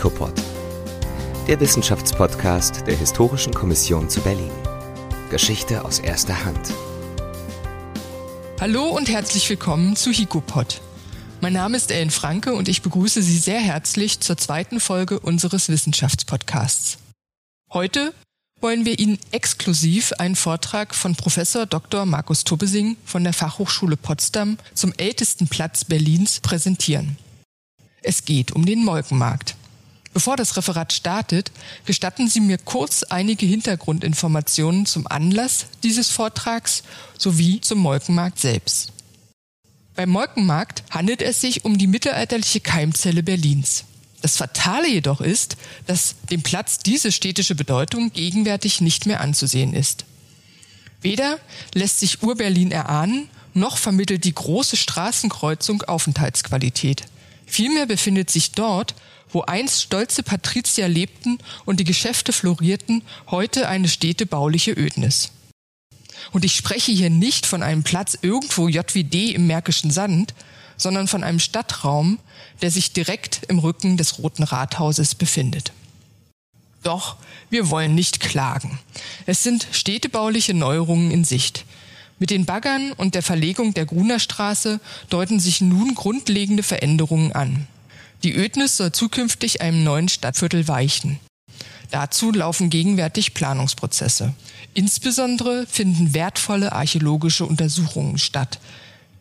HICOPOD, der Wissenschaftspodcast der Historischen Kommission zu Berlin. Geschichte aus erster Hand. Hallo und herzlich willkommen zu HICOPOD. Mein Name ist Ellen Franke und ich begrüße Sie sehr herzlich zur zweiten Folge unseres Wissenschaftspodcasts. Heute wollen wir Ihnen exklusiv einen Vortrag von Professor Dr. Markus Tubbesing von der Fachhochschule Potsdam zum ältesten Platz Berlins präsentieren. Es geht um den Molkenmarkt. Bevor das Referat startet, gestatten Sie mir kurz einige Hintergrundinformationen zum Anlass dieses Vortrags sowie zum Molkenmarkt selbst. Beim Molkenmarkt handelt es sich um die mittelalterliche Keimzelle Berlins. Das Fatale jedoch ist, dass dem Platz diese städtische Bedeutung gegenwärtig nicht mehr anzusehen ist. Weder lässt sich Ur-Berlin erahnen, noch vermittelt die große Straßenkreuzung Aufenthaltsqualität. Vielmehr befindet sich dort, wo einst stolze Patrizier lebten und die Geschäfte florierten, heute eine städtebauliche Ödnis. Und ich spreche hier nicht von einem Platz irgendwo JWD im Märkischen Sand, sondern von einem Stadtraum, der sich direkt im Rücken des Roten Rathauses befindet. Doch wir wollen nicht klagen. Es sind städtebauliche Neuerungen in Sicht. Mit den Baggern und der Verlegung der Grunerstraße deuten sich nun grundlegende Veränderungen an. Die Ödnis soll zukünftig einem neuen Stadtviertel weichen. Dazu laufen gegenwärtig Planungsprozesse. Insbesondere finden wertvolle archäologische Untersuchungen statt.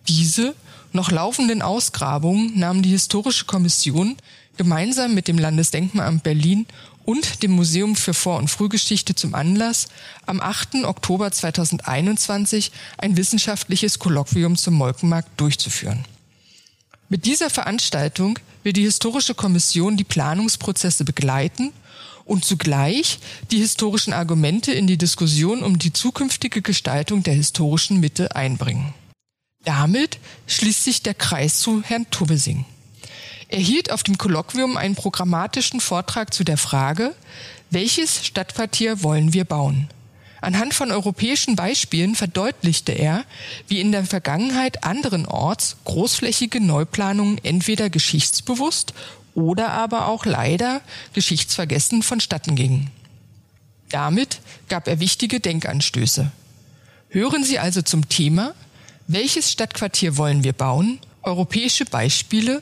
Diese noch laufenden Ausgrabungen nahm die Historische Kommission gemeinsam mit dem Landesdenkmalamt Berlin und dem Museum für Vor- und Frühgeschichte zum Anlass, am 8. Oktober 2021 ein wissenschaftliches Kolloquium zum Molkenmarkt durchzuführen. Mit dieser Veranstaltung will die Historische Kommission die Planungsprozesse begleiten und zugleich die historischen Argumente in die Diskussion um die zukünftige Gestaltung der historischen Mitte einbringen. Damit schließt sich der Kreis zu Herrn Tubbesing. Er hielt auf dem Kolloquium einen programmatischen Vortrag zu der Frage, welches Stadtquartier wollen wir bauen? Anhand von europäischen Beispielen verdeutlichte er, wie in der Vergangenheit anderenorts großflächige Neuplanungen entweder geschichtsbewusst oder aber auch leider geschichtsvergessen vonstatten gingen. Damit gab er wichtige Denkanstöße. Hören Sie also zum Thema welches Stadtquartier wollen wir bauen? Europäische Beispiele.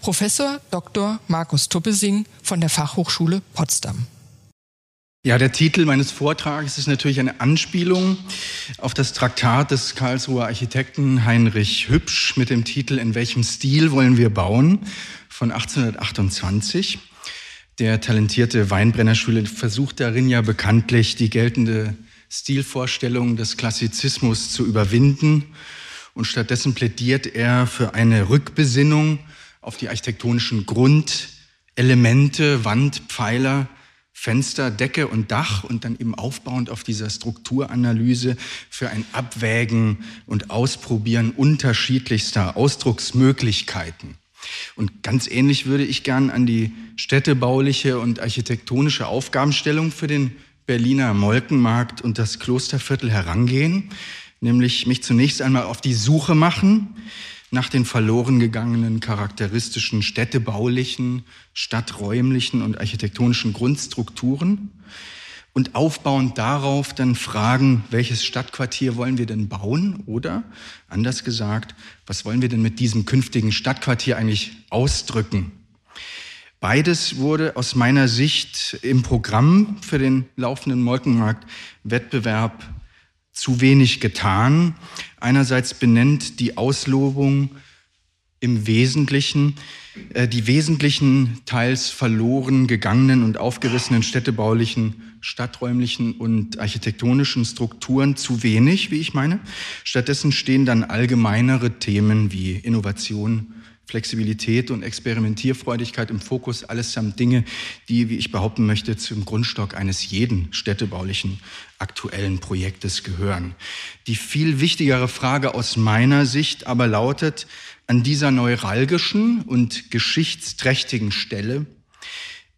Professor Dr. Markus Tuppesing von der Fachhochschule Potsdam. Ja, der Titel meines Vortrags ist natürlich eine Anspielung auf das Traktat des Karlsruher Architekten Heinrich Hübsch mit dem Titel In welchem Stil wollen wir bauen von 1828. Der talentierte Weinbrennerschüler versucht darin ja bekanntlich die geltende Stilvorstellung des Klassizismus zu überwinden und stattdessen plädiert er für eine Rückbesinnung auf die architektonischen Grundelemente, Wand, Pfeiler, Fenster, Decke und Dach und dann eben aufbauend auf dieser Strukturanalyse für ein Abwägen und Ausprobieren unterschiedlichster Ausdrucksmöglichkeiten. Und ganz ähnlich würde ich gern an die städtebauliche und architektonische Aufgabenstellung für den Berliner Molkenmarkt und das Klosterviertel herangehen nämlich mich zunächst einmal auf die Suche machen nach den verloren gegangenen charakteristischen städtebaulichen, stadträumlichen und architektonischen Grundstrukturen und aufbauend darauf dann fragen, welches Stadtquartier wollen wir denn bauen oder anders gesagt, was wollen wir denn mit diesem künftigen Stadtquartier eigentlich ausdrücken? Beides wurde aus meiner Sicht im Programm für den laufenden Molkenmarkt-Wettbewerb zu wenig getan. Einerseits benennt die Auslobung im Wesentlichen äh, die wesentlichen, teils verloren gegangenen und aufgerissenen städtebaulichen, stadträumlichen und architektonischen Strukturen zu wenig, wie ich meine. Stattdessen stehen dann allgemeinere Themen wie Innovation, Flexibilität und Experimentierfreudigkeit im Fokus, allesamt Dinge, die, wie ich behaupten möchte, zum Grundstock eines jeden städtebaulichen aktuellen Projektes gehören. Die viel wichtigere Frage aus meiner Sicht aber lautet, an dieser neuralgischen und geschichtsträchtigen Stelle,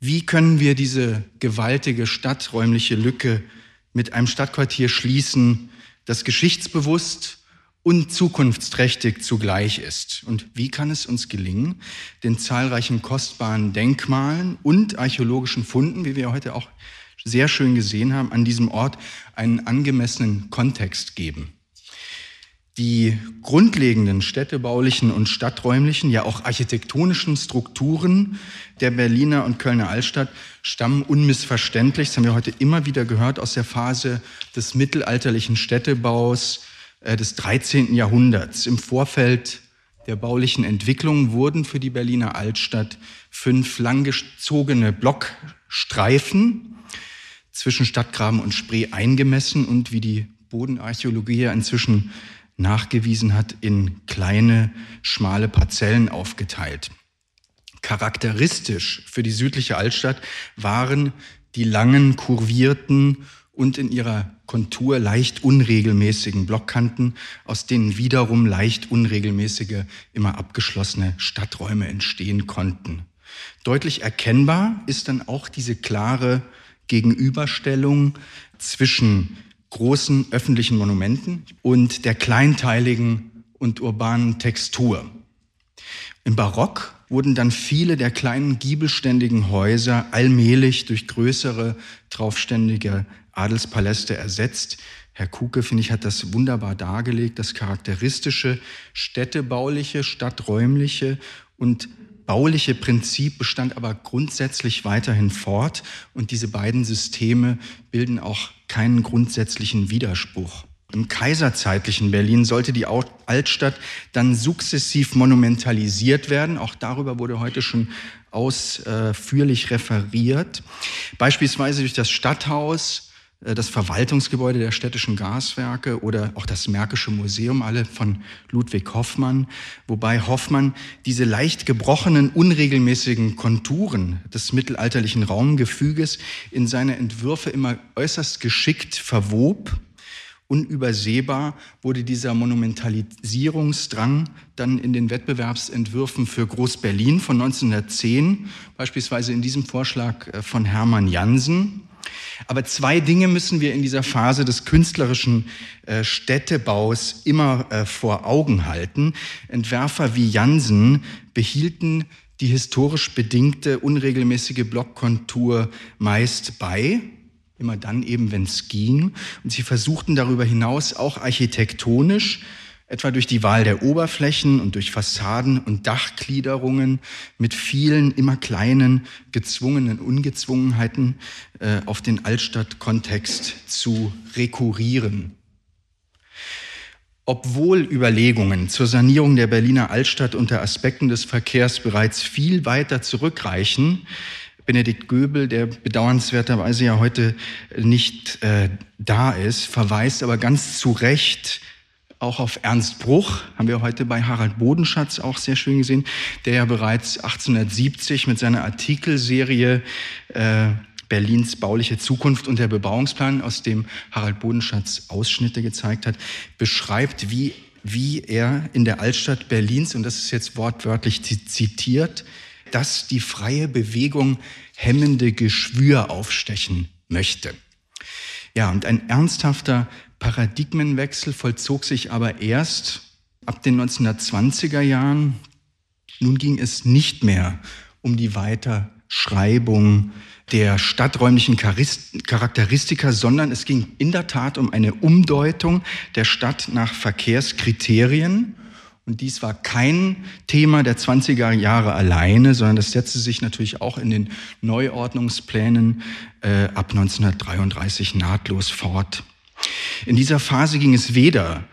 wie können wir diese gewaltige stadträumliche Lücke mit einem Stadtquartier schließen, das geschichtsbewusst und zukunftsträchtig zugleich ist. Und wie kann es uns gelingen, den zahlreichen kostbaren Denkmalen und archäologischen Funden, wie wir heute auch sehr schön gesehen haben, an diesem Ort einen angemessenen Kontext geben? Die grundlegenden städtebaulichen und stadträumlichen, ja auch architektonischen Strukturen der Berliner und Kölner Altstadt stammen unmissverständlich, das haben wir heute immer wieder gehört, aus der Phase des mittelalterlichen Städtebaus, des 13. Jahrhunderts. Im Vorfeld der baulichen Entwicklung wurden für die Berliner Altstadt fünf langgezogene Blockstreifen zwischen Stadtgraben und Spree eingemessen und wie die Bodenarchäologie inzwischen nachgewiesen hat, in kleine, schmale Parzellen aufgeteilt. Charakteristisch für die südliche Altstadt waren die langen, kurvierten und in ihrer Kontur leicht unregelmäßigen Blockkanten, aus denen wiederum leicht unregelmäßige, immer abgeschlossene Stadträume entstehen konnten. Deutlich erkennbar ist dann auch diese klare Gegenüberstellung zwischen großen öffentlichen Monumenten und der kleinteiligen und urbanen Textur. Im Barock wurden dann viele der kleinen giebelständigen Häuser allmählich durch größere, traufständige Adelspaläste ersetzt. Herr Kuke, finde ich, hat das wunderbar dargelegt, das charakteristische städtebauliche, stadträumliche und bauliche Prinzip bestand aber grundsätzlich weiterhin fort und diese beiden Systeme bilden auch keinen grundsätzlichen Widerspruch. Im kaiserzeitlichen Berlin sollte die Altstadt dann sukzessiv monumentalisiert werden. Auch darüber wurde heute schon ausführlich referiert. Beispielsweise durch das Stadthaus, äh, das Verwaltungsgebäude der städtischen Gaswerke oder auch das Märkische Museum, alle von Ludwig Hoffmann, wobei Hoffmann diese leicht gebrochenen, unregelmäßigen Konturen des mittelalterlichen Raumgefüges in seine Entwürfe immer äußerst geschickt verwob. Unübersehbar wurde dieser Monumentalisierungsdrang dann in den Wettbewerbsentwürfen für Groß-Berlin von 1910, beispielsweise in diesem Vorschlag äh, von Hermann Jansen, aber zwei Dinge müssen wir in dieser Phase des künstlerischen äh, Städtebaus immer äh, vor Augen halten. Entwerfer wie Jansen behielten die historisch bedingte unregelmäßige Blockkontur meist bei, immer dann eben, wenn es ging. Und sie versuchten darüber hinaus auch architektonisch etwa durch die Wahl der Oberflächen und durch Fassaden und Dachgliederungen mit vielen immer kleinen gezwungenen Ungezwungenheiten äh, auf den Altstadtkontext zu rekurrieren. Obwohl Überlegungen zur Sanierung der Berliner Altstadt unter Aspekten des Verkehrs bereits viel weiter zurückreichen, Benedikt Göbel, der bedauernswerterweise ja heute nicht äh, da ist, verweist aber ganz zu Recht auch auf Ernst Bruch, haben wir heute bei Harald Bodenschatz auch sehr schön gesehen, der ja bereits 1870 mit seiner Artikelserie äh, Berlins bauliche Zukunft und der Bebauungsplan, aus dem Harald Bodenschatz Ausschnitte gezeigt hat, beschreibt, wie, wie er in der Altstadt Berlins, und das ist jetzt wortwörtlich zitiert, dass die freie Bewegung hemmende Geschwür aufstechen möchte. Ja, und ein ernsthafter Paradigmenwechsel vollzog sich aber erst ab den 1920er Jahren. Nun ging es nicht mehr um die Weiterschreibung der stadträumlichen Charakteristika, sondern es ging in der Tat um eine Umdeutung der Stadt nach Verkehrskriterien. Und dies war kein Thema der 20er Jahre alleine, sondern das setzte sich natürlich auch in den Neuordnungsplänen äh, ab 1933 nahtlos fort. In dieser Phase ging es weder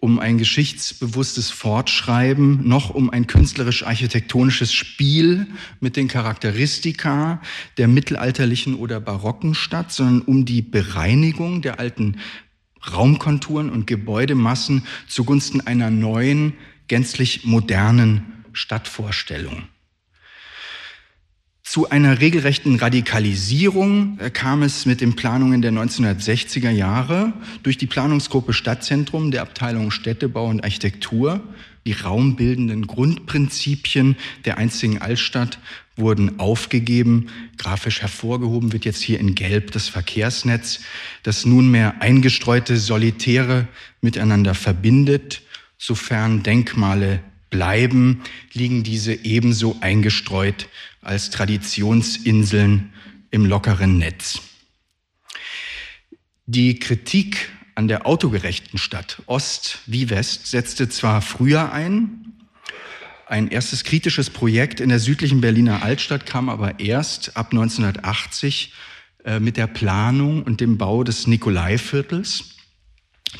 um ein geschichtsbewusstes Fortschreiben noch um ein künstlerisch-architektonisches Spiel mit den Charakteristika der mittelalterlichen oder barocken Stadt, sondern um die Bereinigung der alten Raumkonturen und Gebäudemassen zugunsten einer neuen, gänzlich modernen Stadtvorstellung. Zu einer regelrechten Radikalisierung äh, kam es mit den Planungen der 1960er Jahre durch die Planungsgruppe Stadtzentrum der Abteilung Städtebau und Architektur. Die raumbildenden Grundprinzipien der einzigen Altstadt wurden aufgegeben. Grafisch hervorgehoben wird jetzt hier in Gelb das Verkehrsnetz, das nunmehr eingestreute Solitäre miteinander verbindet sofern Denkmale bleiben, liegen diese ebenso eingestreut als Traditionsinseln im lockeren Netz. Die Kritik an der autogerechten Stadt, Ost wie West, setzte zwar früher ein, ein erstes kritisches Projekt in der südlichen Berliner Altstadt kam aber erst ab 1980 äh, mit der Planung und dem Bau des Nikolaiviertels,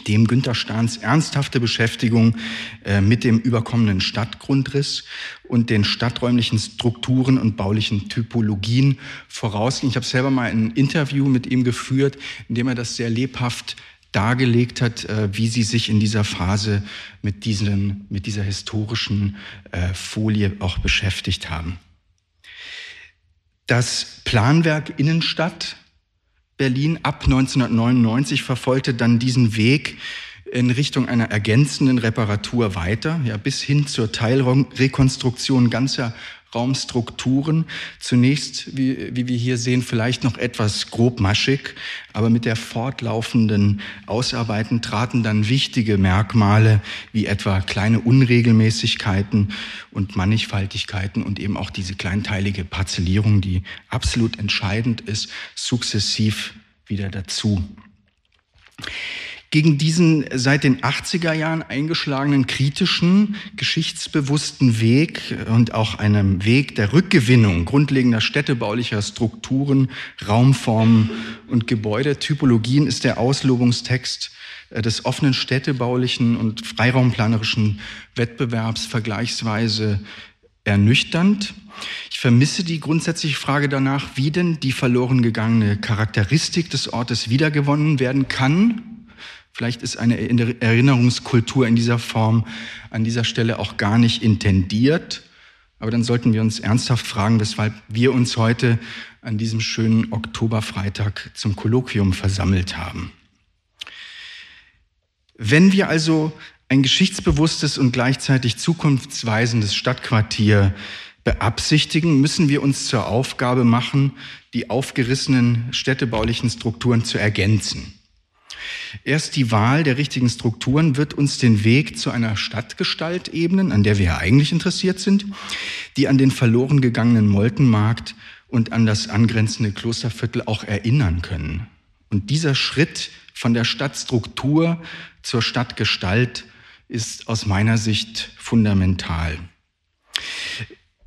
dem Günter Stahns ernsthafte Beschäftigung äh, mit dem überkommenen Stadtgrundriss und den stadträumlichen Strukturen und baulichen Typologien vorausging. Ich habe selber mal ein Interview mit ihm geführt, in dem er das sehr lebhaft dargelegt hat, äh, wie sie sich in dieser Phase mit, diesen, mit dieser historischen äh, Folie auch beschäftigt haben. Das Planwerk Innenstadt Berlin ab 1999 verfolgte dann diesen Weg in Richtung einer ergänzenden Reparatur weiter, ja, bis hin zur Teilrekonstruktion ganzer Raumstrukturen. Zunächst, wie, wie wir hier sehen, vielleicht noch etwas grobmaschig, aber mit der fortlaufenden Ausarbeiten traten dann wichtige Merkmale wie etwa kleine Unregelmäßigkeiten und Mannigfaltigkeiten und eben auch diese kleinteilige Parzellierung, die absolut entscheidend ist, sukzessiv wieder dazu. Gegen diesen seit den 80er Jahren eingeschlagenen kritischen, geschichtsbewussten Weg und auch einem Weg der Rückgewinnung grundlegender städtebaulicher Strukturen, Raumformen und Gebäudetypologien ist der Auslobungstext äh, des offenen städtebaulichen und freiraumplanerischen Wettbewerbs vergleichsweise ernüchternd. Ich vermisse die grundsätzliche Frage danach, wie denn die verloren gegangene Charakteristik des Ortes wiedergewonnen werden kann Vielleicht ist eine Erinnerungskultur in dieser Form an dieser Stelle auch gar nicht intendiert. Aber dann sollten wir uns ernsthaft fragen, weshalb wir uns heute an diesem schönen Oktoberfreitag zum Kolloquium versammelt haben. Wenn wir also ein geschichtsbewusstes und gleichzeitig zukunftsweisendes Stadtquartier beabsichtigen, müssen wir uns zur Aufgabe machen, die aufgerissenen städtebaulichen Strukturen zu ergänzen. Erst die Wahl der richtigen Strukturen wird uns den Weg zu einer Stadtgestalt ebnen, an der wir ja eigentlich interessiert sind, die an den verloren gegangenen Moltenmarkt und an das angrenzende Klosterviertel auch erinnern können. Und dieser Schritt von der Stadtstruktur zur Stadtgestalt ist aus meiner Sicht fundamental.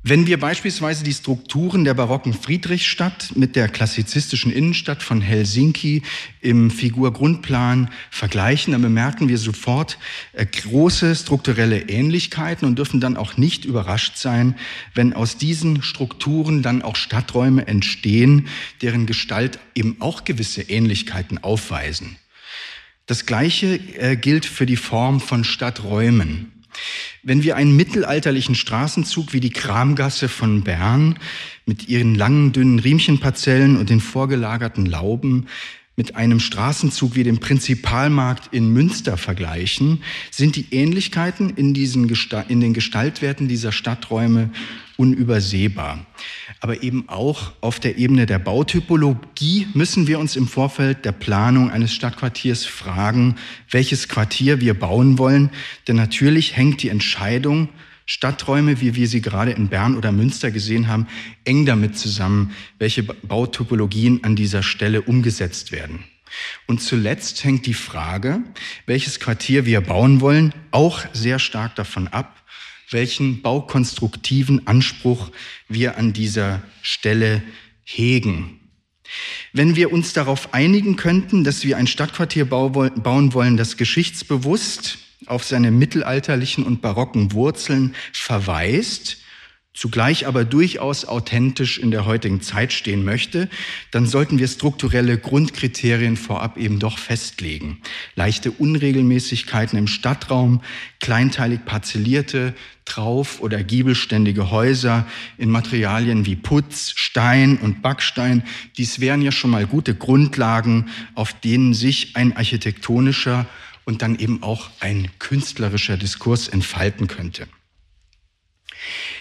Wenn wir beispielsweise die Strukturen der barocken Friedrichstadt mit der klassizistischen Innenstadt von Helsinki im Figurgrundplan vergleichen, dann bemerken wir sofort äh, große strukturelle Ähnlichkeiten und dürfen dann auch nicht überrascht sein, wenn aus diesen Strukturen dann auch Stadträume entstehen, deren Gestalt eben auch gewisse Ähnlichkeiten aufweisen. Das Gleiche äh, gilt für die Form von Stadträumen. Wenn wir einen mittelalterlichen Straßenzug wie die Kramgasse von Bern mit ihren langen, dünnen Riemchenparzellen und den vorgelagerten Lauben mit einem Straßenzug wie dem Prinzipalmarkt in Münster vergleichen, sind die Ähnlichkeiten in, diesen in den Gestaltwerten dieser Stadträume unübersehbar. Aber eben auch auf der Ebene der Bautypologie müssen wir uns im Vorfeld der Planung eines Stadtquartiers fragen, welches Quartier wir bauen wollen. Denn natürlich hängt die Entscheidung, Stadträume, wie wir sie gerade in Bern oder Münster gesehen haben, eng damit zusammen, welche Bautypologien an dieser Stelle umgesetzt werden. Und zuletzt hängt die Frage, welches Quartier wir bauen wollen, auch sehr stark davon ab, welchen baukonstruktiven Anspruch wir an dieser Stelle hegen. Wenn wir uns darauf einigen könnten, dass wir ein Stadtquartier bauen wollen, das geschichtsbewusst auf seine mittelalterlichen und barocken Wurzeln verweist, zugleich aber durchaus authentisch in der heutigen Zeit stehen möchte, dann sollten wir strukturelle Grundkriterien vorab eben doch festlegen. Leichte Unregelmäßigkeiten im Stadtraum, kleinteilig parzellierte, trauf- oder giebelständige Häuser in Materialien wie Putz, Stein und Backstein, dies wären ja schon mal gute Grundlagen, auf denen sich ein architektonischer und dann eben auch ein künstlerischer Diskurs entfalten könnte.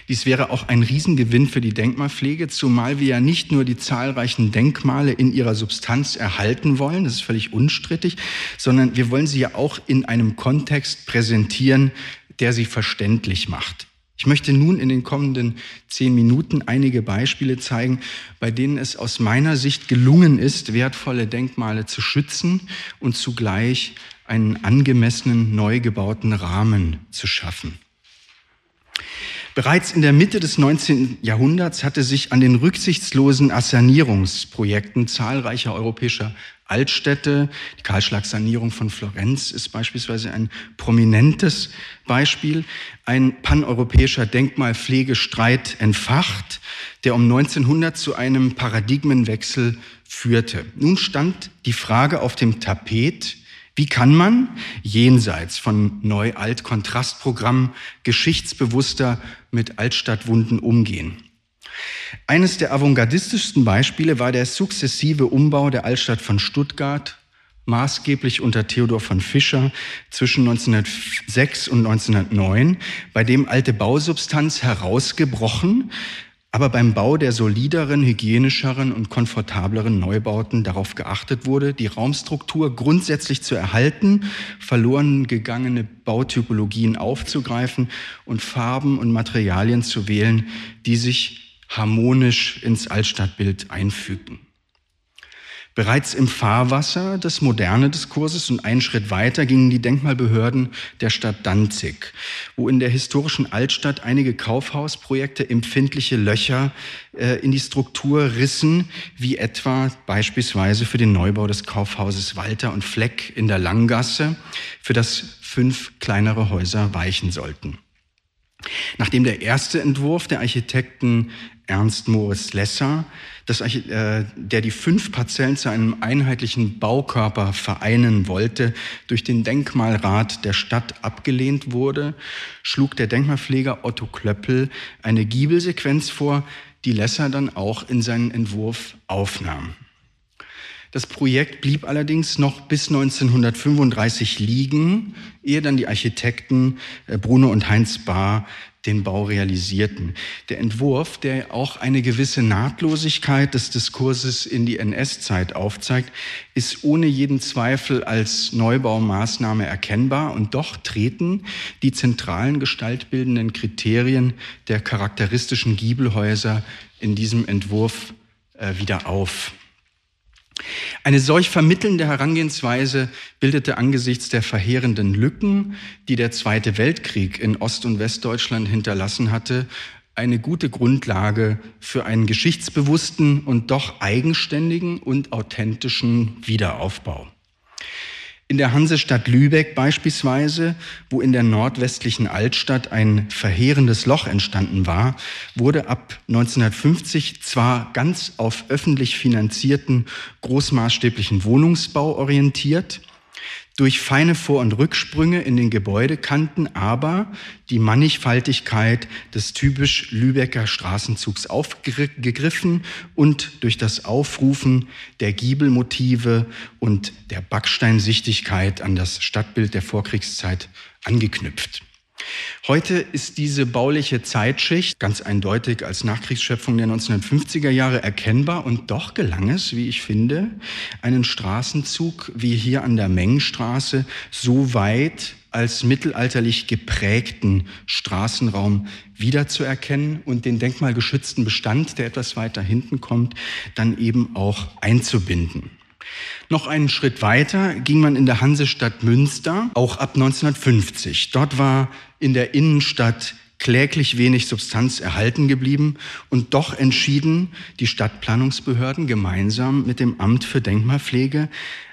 Dies wäre auch ein Riesengewinn für die Denkmalpflege, zumal wir ja nicht nur die zahlreichen Denkmale in ihrer Substanz erhalten wollen, das ist völlig unstrittig, sondern wir wollen sie ja auch in einem Kontext präsentieren, der sie verständlich macht. Ich möchte nun in den kommenden zehn Minuten einige Beispiele zeigen, bei denen es aus meiner Sicht gelungen ist, wertvolle Denkmale zu schützen und zugleich einen angemessenen, neu gebauten Rahmen zu schaffen. Bereits in der Mitte des 19. Jahrhunderts hatte sich an den rücksichtslosen Assanierungsprojekten zahlreicher europäischer Altstädte, die Kahlschlagsanierung von Florenz ist beispielsweise ein prominentes Beispiel, ein paneuropäischer Denkmalpflegestreit entfacht, der um 1900 zu einem Paradigmenwechsel führte. Nun stand die Frage auf dem Tapet, wie kann man jenseits von Neu-Alt-Kontrastprogrammen geschichtsbewusster mit Altstadtwunden umgehen? Eines der avantgardistischsten Beispiele war der sukzessive Umbau der Altstadt von Stuttgart, maßgeblich unter Theodor von Fischer zwischen 1906 und 1909, bei dem alte Bausubstanz herausgebrochen, aber beim Bau der solideren, hygienischeren und komfortableren Neubauten darauf geachtet wurde, die Raumstruktur grundsätzlich zu erhalten, verloren gegangene Bautypologien aufzugreifen und Farben und Materialien zu wählen, die sich harmonisch ins Altstadtbild einfügten. Bereits im Fahrwasser des moderne Diskurses und einen Schritt weiter gingen die Denkmalbehörden der Stadt Danzig, wo in der historischen Altstadt einige Kaufhausprojekte empfindliche Löcher äh, in die Struktur rissen, wie etwa beispielsweise für den Neubau des Kaufhauses Walter und Fleck in der Langgasse, für das fünf kleinere Häuser weichen sollten. Nachdem der erste Entwurf der Architekten Ernst Moritz Lesser, das, äh, der die fünf Parzellen zu einem einheitlichen Baukörper vereinen wollte, durch den Denkmalrat der Stadt abgelehnt wurde, schlug der Denkmalpfleger Otto Klöppel eine Giebelsequenz vor, die Lesser dann auch in seinen Entwurf aufnahm. Das Projekt blieb allerdings noch bis 1935 liegen, ehe dann die Architekten äh, Bruno und Heinz Bahr den Bau realisierten. Der Entwurf, der auch eine gewisse Nahtlosigkeit des Diskurses in die NS-Zeit aufzeigt, ist ohne jeden Zweifel als Neubaumaßnahme erkennbar und doch treten die zentralen gestaltbildenden Kriterien der charakteristischen Giebelhäuser in diesem Entwurf äh, wieder auf. Eine solch vermittelnde Herangehensweise bildete angesichts der verheerenden Lücken, die der Zweite Weltkrieg in Ost- und Westdeutschland hinterlassen hatte, eine gute Grundlage für einen geschichtsbewussten und doch eigenständigen und authentischen Wiederaufbau. In der Hansestadt Lübeck beispielsweise, wo in der nordwestlichen Altstadt ein verheerendes Loch entstanden war, wurde ab 1950 zwar ganz auf öffentlich finanzierten großmaßstäblichen Wohnungsbau orientiert, durch feine Vor- und Rücksprünge in den Gebäudekanten aber die Mannigfaltigkeit des typisch Lübecker Straßenzugs aufgegriffen und durch das Aufrufen der Giebelmotive und der Backsteinsichtigkeit an das Stadtbild der Vorkriegszeit angeknüpft. Heute ist diese bauliche Zeitschicht ganz eindeutig als Nachkriegsschöpfung der 1950er Jahre erkennbar und doch gelang es, wie ich finde, einen Straßenzug wie hier an der Mengenstraße so weit als mittelalterlich geprägten Straßenraum wiederzuerkennen und den denkmalgeschützten Bestand, der etwas weiter hinten kommt, dann eben auch einzubinden. Noch einen Schritt weiter ging man in der Hansestadt Münster, auch ab 1950. Dort war in der Innenstadt kläglich wenig Substanz erhalten geblieben und doch entschieden die Stadtplanungsbehörden gemeinsam mit dem Amt für Denkmalpflege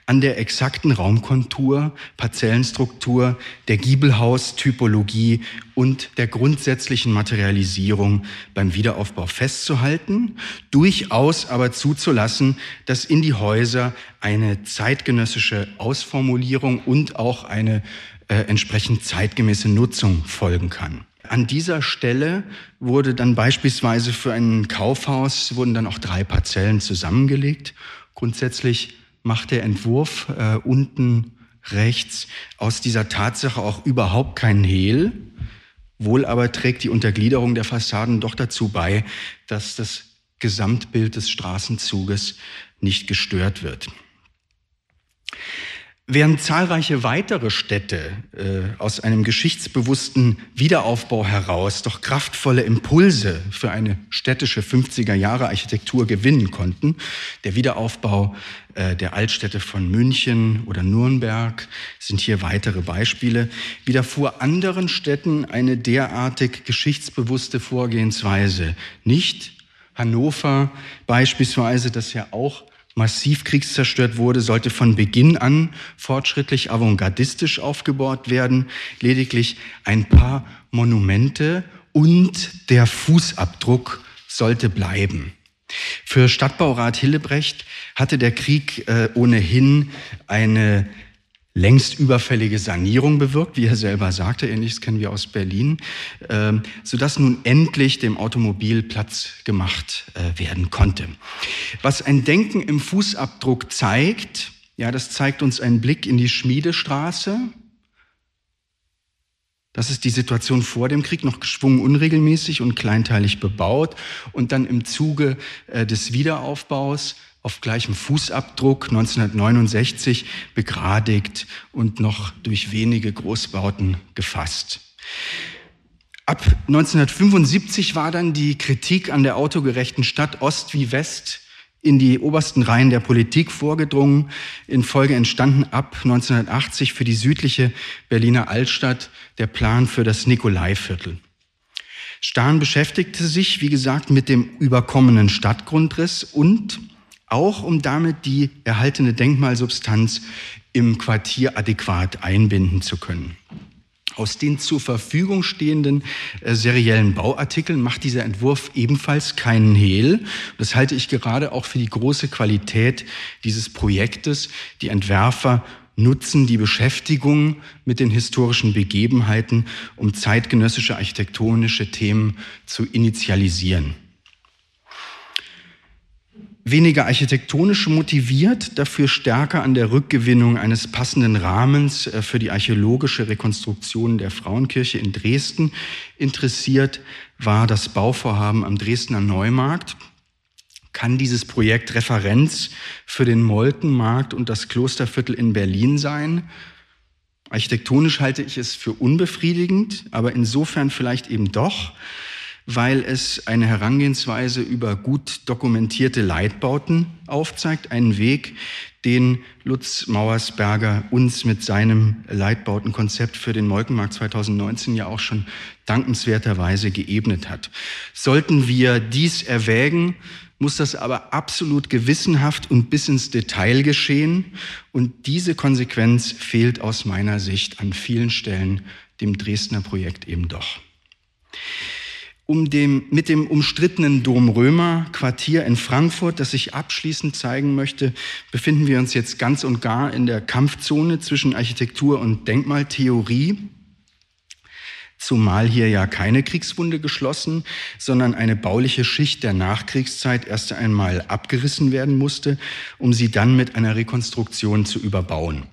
an der exakten Raumkontur, Parzellenstruktur, der Giebelhaustypologie und der grundsätzlichen Materialisierung beim Wiederaufbau festzuhalten, durchaus aber zuzulassen, dass in die Häuser eine zeitgenössische Ausformulierung und auch eine äh, entsprechend zeitgemäße Nutzung folgen kann. An dieser Stelle wurde dann beispielsweise für ein Kaufhaus wurden dann auch drei Parzellen zusammengelegt. Grundsätzlich macht der Entwurf äh, unten rechts aus dieser Tatsache auch überhaupt keinen Hehl. Wohl aber trägt die Untergliederung der Fassaden doch dazu bei, dass das Gesamtbild des Straßenzuges nicht gestört wird. Während zahlreiche weitere Städte äh, aus einem geschichtsbewussten Wiederaufbau heraus doch kraftvolle Impulse für eine städtische 50er Jahre Architektur gewinnen konnten, der Wiederaufbau äh, der Altstädte von München oder Nürnberg sind hier weitere Beispiele, widerfuhr anderen Städten eine derartig geschichtsbewusste Vorgehensweise nicht. Hannover beispielsweise, das ja auch massiv kriegszerstört wurde, sollte von Beginn an fortschrittlich avantgardistisch aufgebaut werden. Lediglich ein paar Monumente und der Fußabdruck sollte bleiben. Für Stadtbaurat Hillebrecht hatte der Krieg äh, ohnehin eine längst überfällige Sanierung bewirkt, wie er selber sagte, ähnliches kennen wir aus Berlin, äh, sodass nun endlich dem Automobil Platz gemacht äh, werden konnte. Was ein Denken im Fußabdruck zeigt, ja, das zeigt uns einen Blick in die Schmiedestraße. Das ist die Situation vor dem Krieg, noch geschwungen unregelmäßig und kleinteilig bebaut und dann im Zuge äh, des Wiederaufbaus auf gleichem Fußabdruck 1969 begradigt und noch durch wenige Großbauten gefasst. Ab 1975 war dann die Kritik an der autogerechten Stadt Ost wie West in die obersten Reihen der Politik vorgedrungen. In Folge entstanden ab 1980 für die südliche Berliner Altstadt der Plan für das Nikolaiviertel. Stahn beschäftigte sich, wie gesagt, mit dem überkommenen Stadtgrundriss und auch um damit die erhaltene Denkmalsubstanz im Quartier adäquat einbinden zu können. Aus den zur Verfügung stehenden äh, seriellen Bauartikeln macht dieser Entwurf ebenfalls keinen Hehl. Das halte ich gerade auch für die große Qualität dieses Projektes. Die Entwerfer nutzen die Beschäftigung mit den historischen Begebenheiten, um zeitgenössische architektonische Themen zu initialisieren weniger architektonisch motiviert, dafür stärker an der Rückgewinnung eines passenden Rahmens äh, für die archäologische Rekonstruktion der Frauenkirche in Dresden interessiert, war das Bauvorhaben am Dresdner Neumarkt. Kann dieses Projekt Referenz für den Molkenmarkt und das Klosterviertel in Berlin sein? Architektonisch halte ich es für unbefriedigend, aber insofern vielleicht eben doch, weil es eine Herangehensweise über gut dokumentierte Leitbauten aufzeigt, einen Weg, den Lutz Mauersberger uns mit seinem Leitbautenkonzept für den Molkenmarkt 2019 ja auch schon dankenswerterweise geebnet hat. Sollten wir dies erwägen, muss das aber absolut gewissenhaft und bis ins Detail geschehen. Und diese Konsequenz fehlt aus meiner Sicht an vielen Stellen dem Dresdner Projekt eben doch um dem, mit dem umstrittenen Dom Römer Quartier in Frankfurt, das ich abschließend zeigen möchte, befinden wir uns jetzt ganz und gar in der Kampfzone zwischen Architektur und Denkmaltheorie zumal hier ja keine Kriegswunde geschlossen, sondern eine bauliche Schicht der Nachkriegszeit erst einmal abgerissen werden musste, um sie dann mit einer Rekonstruktion zu überbauen.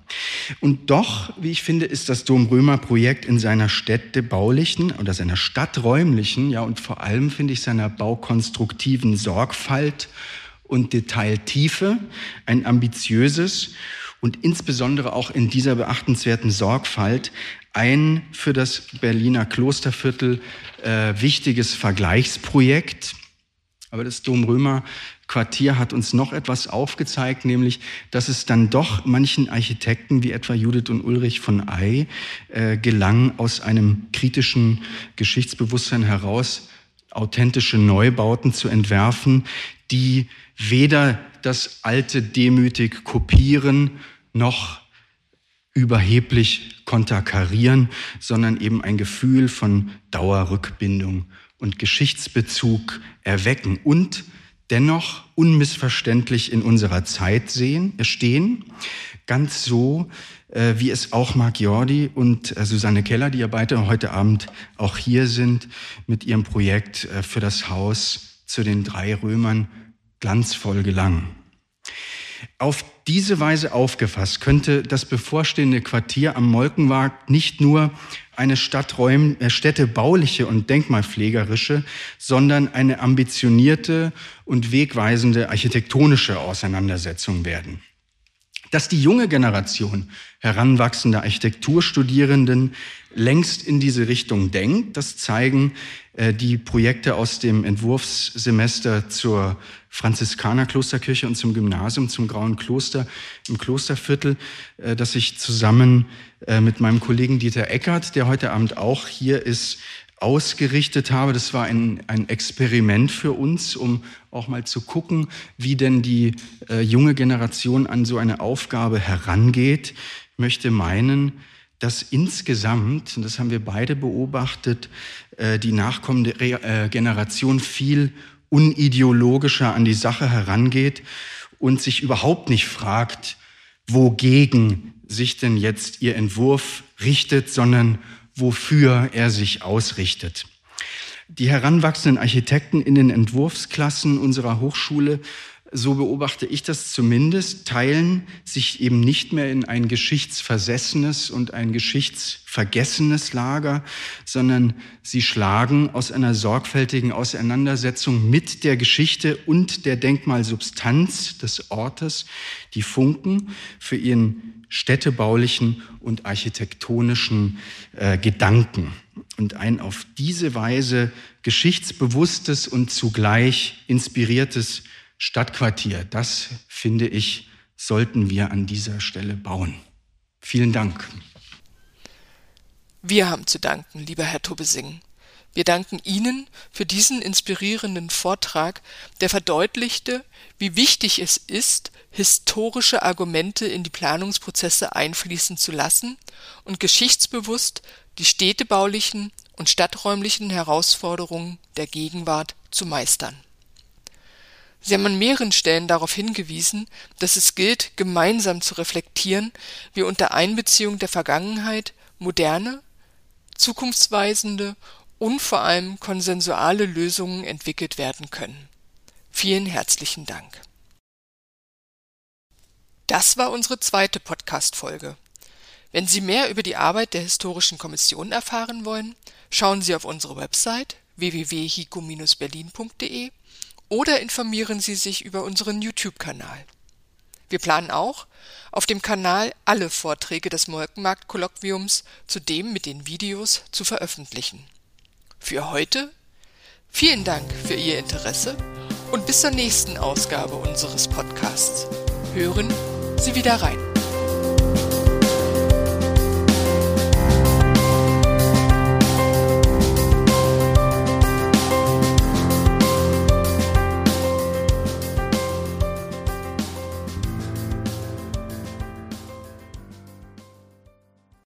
Und doch, wie ich finde, ist das Dom-Römer-Projekt in seiner städtebaulichen oder seiner stadträumlichen, ja und vor allem finde ich seiner baukonstruktiven Sorgfalt und Detailtiefe ein ambitiöses und insbesondere auch in dieser beachtenswerten Sorgfalt ein für das Berliner Klosterviertel äh, wichtiges Vergleichsprojekt. Aber das Domrömer Quartier hat uns noch etwas aufgezeigt, nämlich, dass es dann doch manchen Architekten, wie etwa Judith und Ulrich von Ey, äh, gelang, aus einem kritischen Geschichtsbewusstsein heraus authentische Neubauten zu entwerfen, die weder das Alte demütig kopieren noch überheblich konterkarieren, sondern eben ein Gefühl von Dauerrückbindung und Geschichtsbezug erwecken und dennoch unmissverständlich in unserer Zeit sehen, stehen, ganz so, äh, wie es auch Marc Jordi und äh, Susanne Keller, die ja beide heute Abend auch hier sind, mit ihrem Projekt äh, für das Haus zu den drei Römern glanzvoll gelang. Auf diese Weise aufgefasst könnte das bevorstehende Quartier am Molkenmarkt nicht nur eine Stadträum, äh, städtebauliche und denkmalpflegerische, sondern eine ambitionierte und wegweisende architektonische Auseinandersetzung werden. Dass die junge Generation heranwachsender Architekturstudierenden längst in diese Richtung denkt, das zeigen äh, die Projekte aus dem Entwurfssemester zur Franziskanerklosterkirche und zum Gymnasium, zum Grauen Kloster im Klosterviertel, äh, das ich zusammen äh, mit meinem Kollegen Dieter Eckert, der heute Abend auch hier ist, ausgerichtet habe. Das war ein, ein Experiment für uns, um auch mal zu gucken, wie denn die äh, junge Generation an so eine Aufgabe herangeht. Ich möchte meinen, dass insgesamt, und das haben wir beide beobachtet, äh, die nachkommende Re äh, Generation viel unideologischer an die Sache herangeht und sich überhaupt nicht fragt, wogegen sich denn jetzt ihr Entwurf richtet, sondern wofür er sich ausrichtet. Die heranwachsenden Architekten in den Entwurfsklassen unserer Hochschule, so beobachte ich das zumindest, teilen sich eben nicht mehr in ein geschichtsversessenes und ein geschichtsvergessenes Lager, sondern sie schlagen aus einer sorgfältigen Auseinandersetzung mit der Geschichte und der Denkmalsubstanz des Ortes die Funken für ihren städtebaulichen und architektonischen äh, Gedanken. Und ein auf diese Weise geschichtsbewusstes und zugleich inspiriertes Stadtquartier. Das, finde ich, sollten wir an dieser Stelle bauen. Vielen Dank. Wir haben zu danken, lieber Herr Tobesing. Wir danken Ihnen für diesen inspirierenden Vortrag, der verdeutlichte, wie wichtig es ist, historische Argumente in die Planungsprozesse einfließen zu lassen und geschichtsbewusst die städtebaulichen und stadträumlichen Herausforderungen der Gegenwart zu meistern. Sie haben an mehreren Stellen darauf hingewiesen, dass es gilt, gemeinsam zu reflektieren, wie unter Einbeziehung der Vergangenheit moderne, zukunftsweisende und vor allem konsensuale Lösungen entwickelt werden können. Vielen herzlichen Dank. Das war unsere zweite Podcast-Folge. Wenn Sie mehr über die Arbeit der Historischen Kommission erfahren wollen, schauen Sie auf unsere Website www.hico-berlin.de oder informieren Sie sich über unseren YouTube-Kanal. Wir planen auch, auf dem Kanal alle Vorträge des Molkenmarkt-Kolloquiums zudem mit den Videos zu veröffentlichen. Für heute vielen Dank für Ihr Interesse und bis zur nächsten Ausgabe unseres Podcasts. Hören Sie wieder rein.